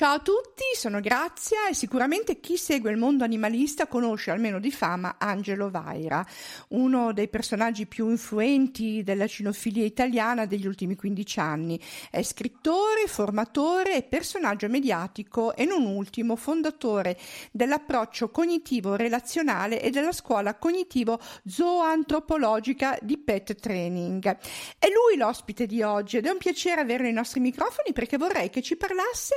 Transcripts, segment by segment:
Ciao a tutti, sono Grazia e sicuramente chi segue il mondo animalista conosce almeno di fama Angelo Vaira, uno dei personaggi più influenti della cinofilia italiana degli ultimi 15 anni. È scrittore, formatore e personaggio mediatico e non ultimo fondatore dell'approccio cognitivo relazionale e della scuola cognitivo zooantropologica di Pet Training. È lui l'ospite di oggi ed è un piacere averlo ai nostri microfoni perché vorrei che ci parlasse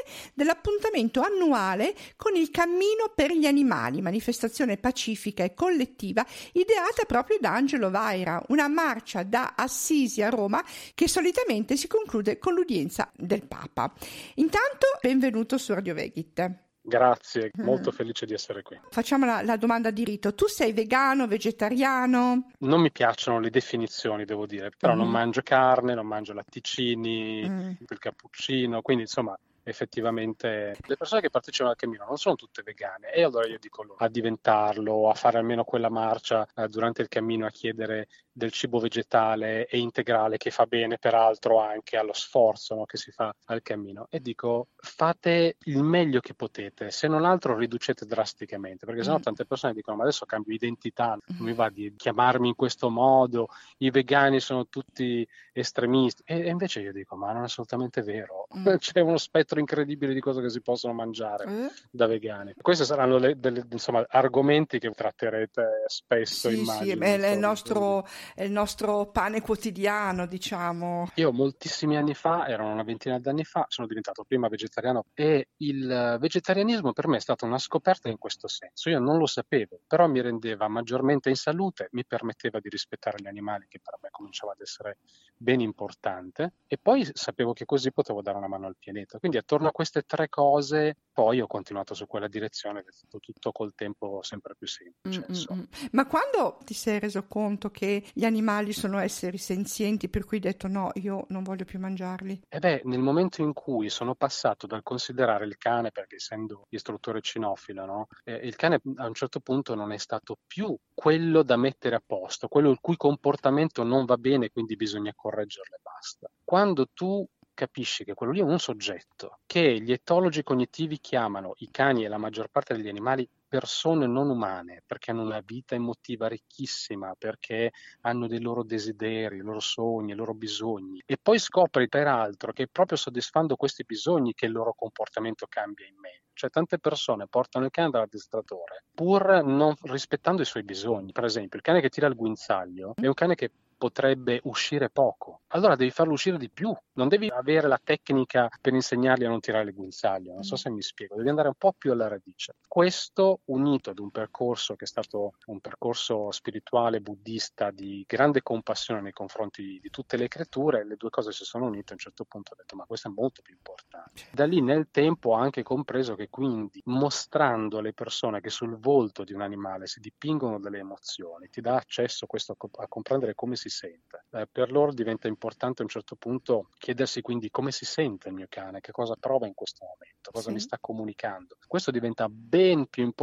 dell'appuntamento annuale con il Cammino per gli Animali, manifestazione pacifica e collettiva ideata proprio da Angelo Vaira, una marcia da Assisi a Roma che solitamente si conclude con l'udienza del Papa. Intanto, benvenuto su Radio Vegit. Grazie, molto mm. felice di essere qui. Facciamo la, la, domanda di rito. Tu sei vegano, vegetariano? Non mi piacciono le definizioni, devo dire, però mm. non mangio carne, non mangio latticini, mm. il cappuccino, quindi insomma effettivamente le persone che partecipano al cammino non sono tutte vegane e allora io dico loro a diventarlo, a fare almeno quella marcia eh, durante il cammino a chiedere del cibo vegetale e integrale che fa bene peraltro anche allo sforzo no, che si fa al cammino e dico fate il meglio che potete, se non altro riducete drasticamente perché sennò mm. tante persone dicono ma adesso cambio identità, non mi va di chiamarmi in questo modo, i vegani sono tutti estremisti e, e invece io dico ma non è assolutamente vero, mm. c'è uno spettro spettro incredibile di cose che si possono mangiare eh? da vegani. Questi saranno le, delle, insomma, argomenti che tratterete spesso, sì, immagino. Sì, è il, nostro, è il nostro pane quotidiano, diciamo. Io moltissimi anni fa, erano una ventina d'anni fa, sono diventato prima vegetariano e il vegetarianismo per me è stata una scoperta in questo senso. Io non lo sapevo, però mi rendeva maggiormente in salute, mi permetteva di rispettare gli animali, che per me cominciava ad essere ben importante, e poi sapevo che così potevo dare una mano al pianeta. Quindi attorno a queste tre cose poi ho continuato su quella direzione ed è stato tutto col tempo sempre più semplice. Mm-hmm. Ma quando ti sei reso conto che gli animali sono esseri senzienti per cui hai detto no, io non voglio più mangiarli? Eh beh, nel momento in cui sono passato dal considerare il cane, perché essendo istruttore cinofilo, no? eh, il cane a un certo punto non è stato più quello da mettere a posto, quello il cui comportamento non va bene, quindi bisogna correggerlo e basta. Quando tu capisci che quello lì è un soggetto che gli etologi cognitivi chiamano i cani e la maggior parte degli animali persone non umane, perché hanno una vita emotiva ricchissima, perché hanno dei loro desideri, i loro sogni, i loro bisogni. E poi scopri peraltro che proprio soddisfando questi bisogni che il loro comportamento cambia in meglio. Cioè tante persone portano il cane dall'addestratore pur non rispettando i suoi bisogni. Per esempio, il cane che tira il guinzaglio è un cane che potrebbe uscire poco. Allora devi farlo uscire di più, non devi avere la tecnica per insegnargli a non tirare il guinzaglio, non so mm. se mi spiego, devi andare un po' più alla radice. Questo unito ad un percorso che è stato un percorso spirituale buddista di grande compassione nei confronti di tutte le creature, le due cose si sono unite a un certo punto ho detto ma questo è molto più importante. Da lì nel tempo ho anche compreso che quindi mostrando alle persone che sul volto di un animale si dipingono delle emozioni, ti dà accesso a, questo, a comprendere come si sente. Eh, per loro diventa importante a un certo punto chiedersi quindi come si sente il mio cane, che cosa prova in questo momento, cosa sì. mi sta comunicando. Questo diventa ben più importante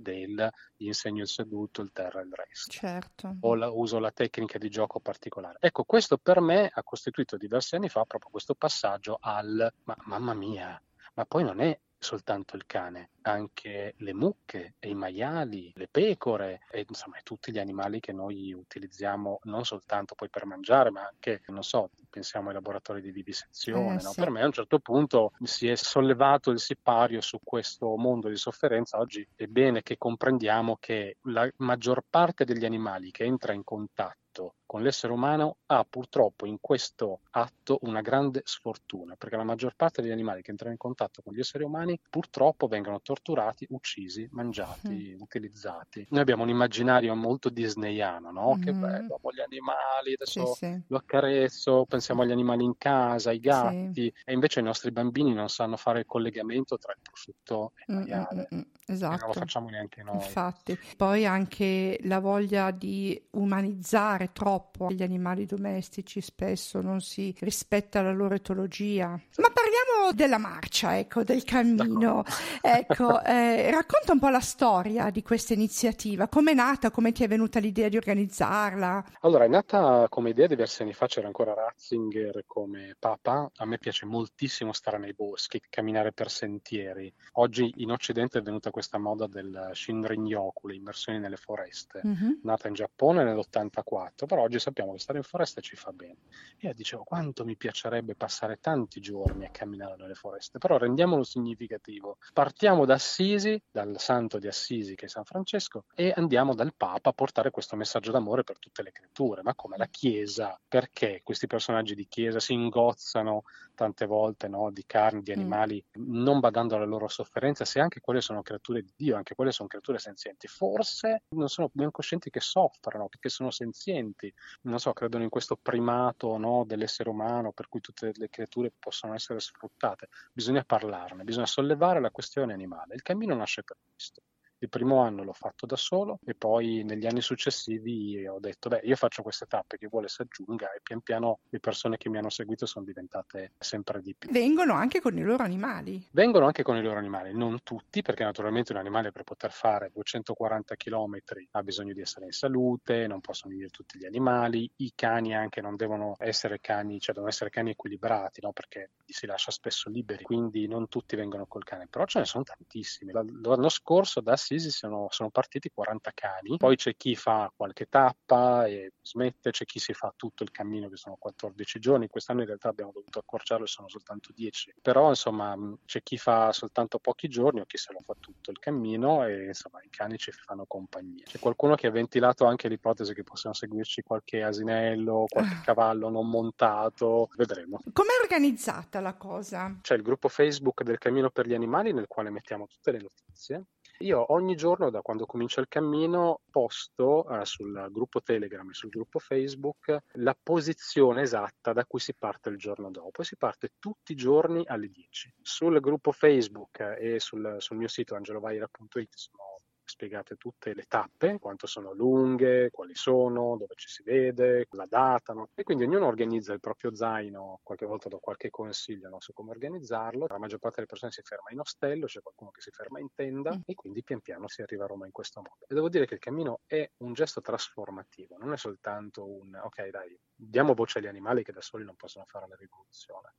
del gli insegno il seduto, il terra e il resto. Certo. O la, uso la tecnica di gioco particolare. Ecco, questo per me ha costituito diversi anni fa proprio questo passaggio al ma mamma mia, ma poi non è soltanto il cane, anche le mucche e i maiali, le pecore e insomma tutti gli animali che noi utilizziamo non soltanto poi per mangiare, ma anche, non so, pensiamo ai laboratori di vivisezione. Eh, no? sì. Per me a un certo punto si è sollevato il sipario su questo mondo di sofferenza. Oggi è bene che comprendiamo che la maggior parte degli animali che entra in contatto con l'essere umano ha purtroppo in questo atto una grande sfortuna, perché la maggior parte degli animali che entrano in contatto con gli esseri umani purtroppo vengono torturati, uccisi, mangiati, mm. utilizzati. Noi abbiamo un immaginario molto disneyano, no? Mm. Che bello, amo gli animali, adesso sì, sì. lo accarezzo, pensiamo agli animali in casa, ai gatti, sì. e invece i nostri bambini non sanno fare il collegamento tra il prosciutto e il maiale. Mm, esatto. non lo facciamo neanche noi. Infatti, poi anche la voglia di umanizzare troppo gli animali domestici, spesso non si rispetta la loro etologia. Ma Parliamo della marcia, ecco, del cammino. Ecco, eh, racconta un po' la storia di questa iniziativa, come è nata, come ti è venuta l'idea di organizzarla? Allora, è nata come idea diversi anni fa, c'era ancora Ratzinger come papa. A me piace moltissimo stare nei boschi, camminare per sentieri. Oggi in Occidente è venuta questa moda del Shinrin-yoku, le immersioni nelle foreste, mm-hmm. nata in Giappone nell'84, però oggi sappiamo che stare in foresta ci fa bene. E io dicevo, quanto mi piacerebbe passare tanti giorni a camminare nelle foreste, però rendiamolo significativo. Partiamo da Assisi, dal santo di Assisi che è San Francesco, e andiamo dal Papa a portare questo messaggio d'amore per tutte le creature. Ma come la Chiesa? Perché questi personaggi di Chiesa si ingozzano tante volte no, di carne, di mm. animali, mm. non badando alla loro sofferenza, se anche quelle sono creature di Dio, anche quelle sono creature senzienti? Forse non sono ben coscienti che soffrono, che sono senzienti, non so, credono in questo primato no, dell'essere umano per cui tutte le creature possono essere sfruttate. Bisogna parlarne, bisogna sollevare la questione animale. Il cammino nasce per questo. Il primo anno l'ho fatto da solo e poi negli anni successivi ho detto, beh, io faccio queste tappe, chi vuole si aggiunga e pian piano le persone che mi hanno seguito sono diventate sempre di più. Vengono anche con i loro animali? Vengono anche con i loro animali, non tutti, perché naturalmente un animale per poter fare 240 km ha bisogno di essere in salute, non possono vivere tutti gli animali, i cani anche non devono essere cani, cioè devono essere cani equilibrati, no? perché li si lascia spesso liberi, quindi non tutti vengono col cane, però ce ne sono tantissimi. L'anno scorso da Assisi sono, sono, partiti 40 cani, poi c'è chi fa qualche tappa e smette, c'è chi si fa tutto il cammino che sono 14 giorni, quest'anno in realtà abbiamo dovuto accorciarlo e sono soltanto 10, però insomma c'è chi fa soltanto pochi giorni o chi se lo fa tutto il cammino e insomma i cani ci fanno compagnia. C'è qualcuno che ha ventilato anche l'ipotesi che possiamo seguirci qualche asinello, qualche ah. cavallo non montato, vedremo. Com'è organizzata la cosa? C'è il gruppo Facebook del Cammino per gli Animali nel quale mettiamo tutte le notizie io ogni giorno, da quando comincio il cammino, posto eh, sul gruppo Telegram e sul gruppo Facebook la posizione esatta da cui si parte il giorno dopo. E si parte tutti i giorni alle 10. Sul gruppo Facebook e sul, sul mio sito angelovaira.it sono spiegate tutte le tappe, quanto sono lunghe, quali sono, dove ci si vede, la data. No? E quindi ognuno organizza il proprio zaino, qualche volta do qualche consiglio no, su come organizzarlo. La maggior parte delle persone si ferma in ostello, c'è qualcuno che si ferma in tenda mm. e quindi pian piano si arriva a Roma in questo modo. E devo dire che il cammino è un gesto trasformativo, non è soltanto un ok dai, diamo voce agli animali che da soli non possono fare la rivoluzione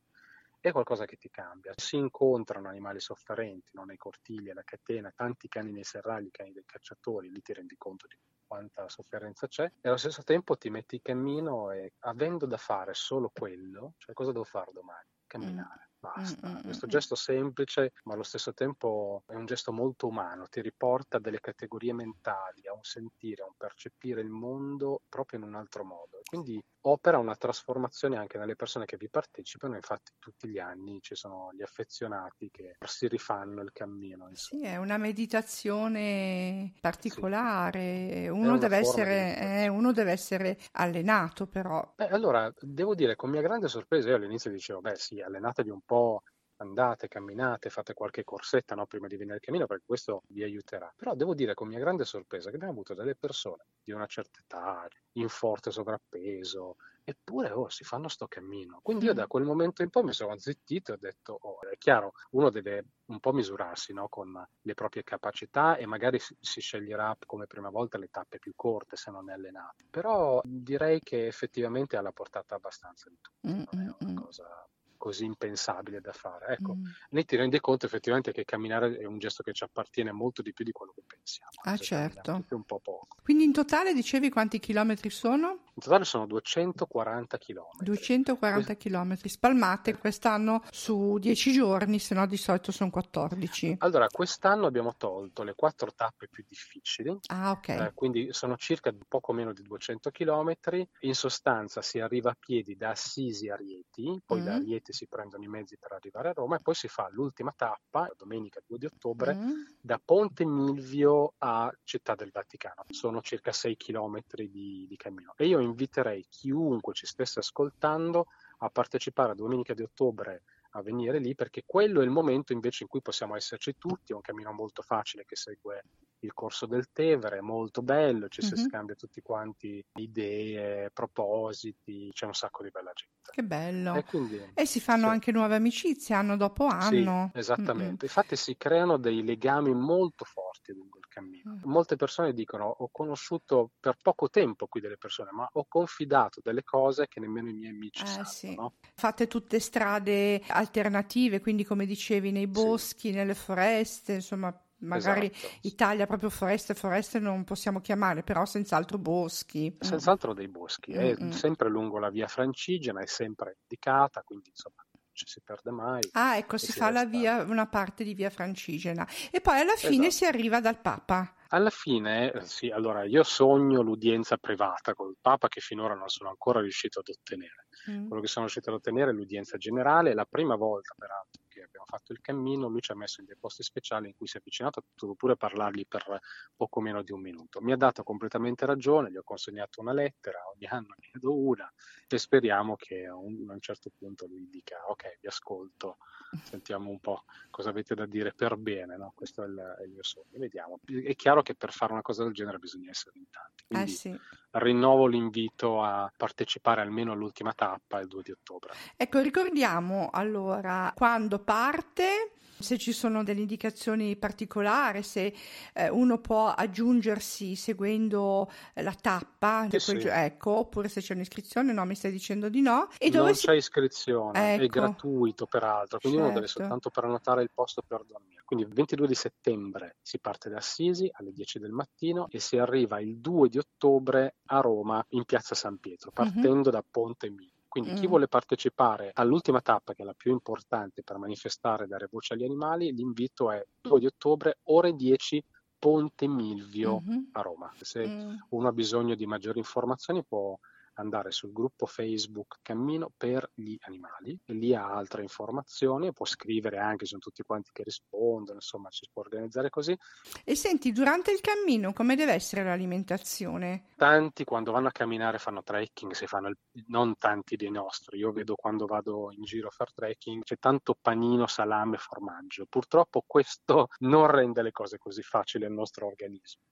è qualcosa che ti cambia. Si incontrano animali sofferenti no? nei cortigli, alla catena, tanti cani nei serragli, cani dei cacciatori, lì ti rendi conto di quanta sofferenza c'è e allo stesso tempo ti metti in cammino e avendo da fare solo quello, cioè cosa devo fare domani? Camminare. Mm basta. Mm-hmm. Questo gesto semplice, ma allo stesso tempo è un gesto molto umano, ti riporta a delle categorie mentali, a un sentire, a un percepire il mondo proprio in un altro modo. Quindi opera una trasformazione anche nelle persone che vi partecipano, infatti tutti gli anni ci sono gli affezionati che si rifanno il cammino. Insomma. Sì, è una meditazione particolare, sì. uno, deve essere, eh, uno, deve essere, allenato però. Beh, allora, devo dire, con mia grande sorpresa, io all'inizio dicevo, beh sì, allenatevi un po' andate, camminate, fate qualche corsetta no, prima di venire al cammino perché questo vi aiuterà. Però devo dire con mia grande sorpresa che abbiamo avuto delle persone di una certa età, in forte sovrappeso, eppure oh, si fanno sto cammino. Quindi io da quel momento in poi mi sono zittito e ho detto, oh, è chiaro, uno deve un po' misurarsi no, con le proprie capacità e magari si, si, sceglierà come prima volta le tappe più corte se non è allenato. Però direi che effettivamente ha la portata abbastanza di tutto, non è una cosa così impensabile da fare. Ecco, mm. ne ti rendi conto effettivamente che camminare è un gesto che ci appartiene molto di più di quello che pensiamo. Ah, certo. Un po' poco. Quindi in totale dicevi quanti chilometri sono? In totale sono 240 chilometri. 240 chilometri spalmate quest'anno su 10 giorni, se no di solito sono 14. Allora, quest'anno abbiamo tolto le quattro tappe più difficili. Ah, ok. Eh, quindi sono circa poco meno di 200 chilometri. In sostanza si arriva a piedi da Assisi a Rieti, poi mm. da Rieti si prendono i mezzi per arrivare a Roma e poi si fa l'ultima tappa, domenica 2 di ottobre, mm. da Ponte Milvio a Città del Vaticano. Sono circa 6 km di, di cammino. E io inviterei chiunque ci stesse ascoltando a partecipare a domenica di ottobre a venire lì perché quello è il momento invece in cui possiamo esserci tutti, è un cammino molto facile che segue il corso del Tevere, è molto bello, ci si mm-hmm. scambia tutti quanti idee, propositi, c'è un sacco di bella gente. Che bello. E, quindi, e si fanno sì. anche nuove amicizie anno dopo anno. Sì, esattamente. Mm-hmm. Infatti si creano dei legami molto forti lungo il cammino. Mm. Molte persone dicono ho conosciuto per poco tempo qui delle persone, ma ho confidato delle cose che nemmeno i miei amici eh, sanno. Sì. No? Fate tutte strade alternative, quindi come dicevi nei boschi, sì. nelle foreste, insomma magari esatto. Italia proprio foreste foreste non possiamo chiamare, però senz'altro boschi. Senz'altro dei boschi, è mm-hmm. sempre lungo la via Francigena, è sempre indicata, quindi insomma ci si perde mai. Ah, ecco, si, si fa la via, una parte di via Francigena e poi alla fine esatto. si arriva dal Papa. Alla fine, sì, allora io sogno l'udienza privata col Papa che finora non sono ancora riuscito ad ottenere. Mm. Quello che sono riuscito ad ottenere è l'udienza generale, la prima volta peraltro abbiamo fatto il cammino, lui ci ha messo in dei posti speciali in cui si è avvicinato, ho potuto pure parlargli per poco meno di un minuto. Mi ha dato completamente ragione, gli ho consegnato una lettera, ogni anno ne do una e speriamo che a un, a un certo punto lui dica ok, vi ascolto, sentiamo un po' cosa avete da dire per bene, no? questo è il, è il mio sogno. Vediamo. È chiaro che per fare una cosa del genere bisogna essere in tanti, quindi eh sì. Rinnovo l'invito a partecipare almeno all'ultima tappa il 2 di ottobre. Ecco, ricordiamo allora quando parte se ci sono delle indicazioni particolari, se eh, uno può aggiungersi seguendo la tappa, sì, sì. ecco, oppure se c'è un'iscrizione, no, mi stai dicendo di no. E dove non si... c'è iscrizione, ecco. è gratuito peraltro, quindi certo. uno deve certo. soltanto prenotare il posto per dormire. Quindi il 22 di settembre si parte da Assisi alle 10 del mattino e si arriva il 2 di ottobre a Roma in piazza San Pietro, mhm. partendo mm-hmm. da Ponte Milvio. Quindi mm. chi vuole partecipare all'ultima tappa, che è la più importante per manifestare e dare voce agli animali, l'invito è 2 di ottobre, ore 10, Ponte Milvio mm-hmm. a Roma. Se mm. uno ha bisogno di maggiori informazioni può andare sul gruppo Facebook Cammino per gli animali e lì ha altre informazioni, può scrivere anche, sono tutti quanti che rispondono, insomma ci si può organizzare così. E senti, durante il cammino come deve essere l'alimentazione? Tanti quando vanno a camminare fanno trekking, si fanno il, non tanti dei nostri, io vedo quando vado in giro a fare trekking c'è tanto panino, salame, formaggio. Purtroppo questo non rende le cose così facili al nostro organismo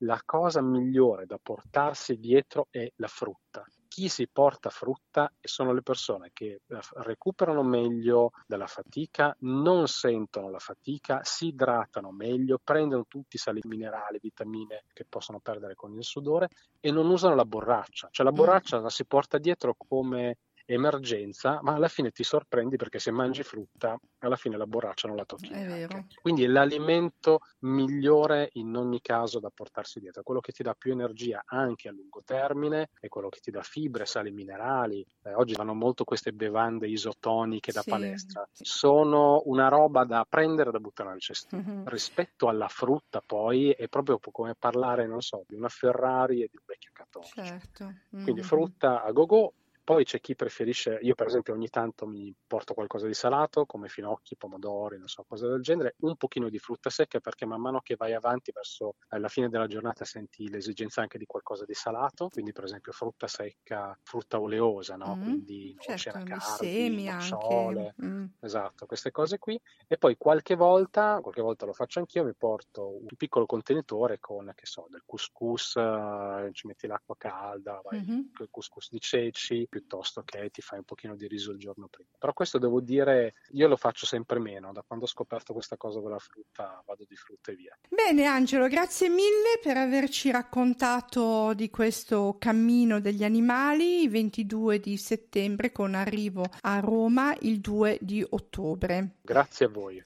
la cosa migliore da portarsi dietro è la frutta. Chi si porta frutta sono le persone che eh, recuperano meglio dalla fatica, non sentono la fatica, si idratano meglio, prendono tutti i sali minerali, vitamine che possono perdere con il sudore e non usano la borraccia. Cioè la mm. borraccia la si porta dietro come emergenza, ma alla fine ti sorprendi perché se mangi frutta, alla fine la borraccia non la tocchi. È. Quindi è l'alimento migliore in ogni caso da portarsi dietro, quello che ti dà più energia anche a lungo termine, è quello che ti dà fibre, sali minerali. Eh, oggi vanno molto queste bevande isotoniche da sì, palestra. Sì. Sono una roba da prendere e da buttare nel cestino. Mm-hmm. Rispetto alla frutta poi è proprio come parlare, non so, di una Ferrari e di un vecchio cattolico. Certo. Mm-hmm. Quindi frutta a go-go poi c'è chi preferisce, io per esempio ogni tanto mi porto qualcosa di salato, come finocchi, pomodori, non so, cose del genere, un pochino di frutta secca perché man mano che vai avanti verso la fine della giornata senti l'esigenza anche di qualcosa di salato, quindi per esempio frutta secca, frutta oleosa, no? Mm, quindi certo, semi nocciole, mm. esatto, queste cose qui. E poi qualche volta, qualche volta lo faccio anch'io, mi porto un piccolo contenitore con, che so, del couscous, uh, ci metti l'acqua calda, vai, mm-hmm. il couscous di ceci, piuttosto che ti fai un pochino di riso il giorno prima. Però questo devo dire, io lo faccio sempre meno, da quando ho scoperto questa cosa della frutta vado di frutta e via. Bene Angelo, grazie mille per averci raccontato di questo cammino degli animali, il 22 di settembre con arrivo a Roma il 2 di ottobre. Grazie a voi.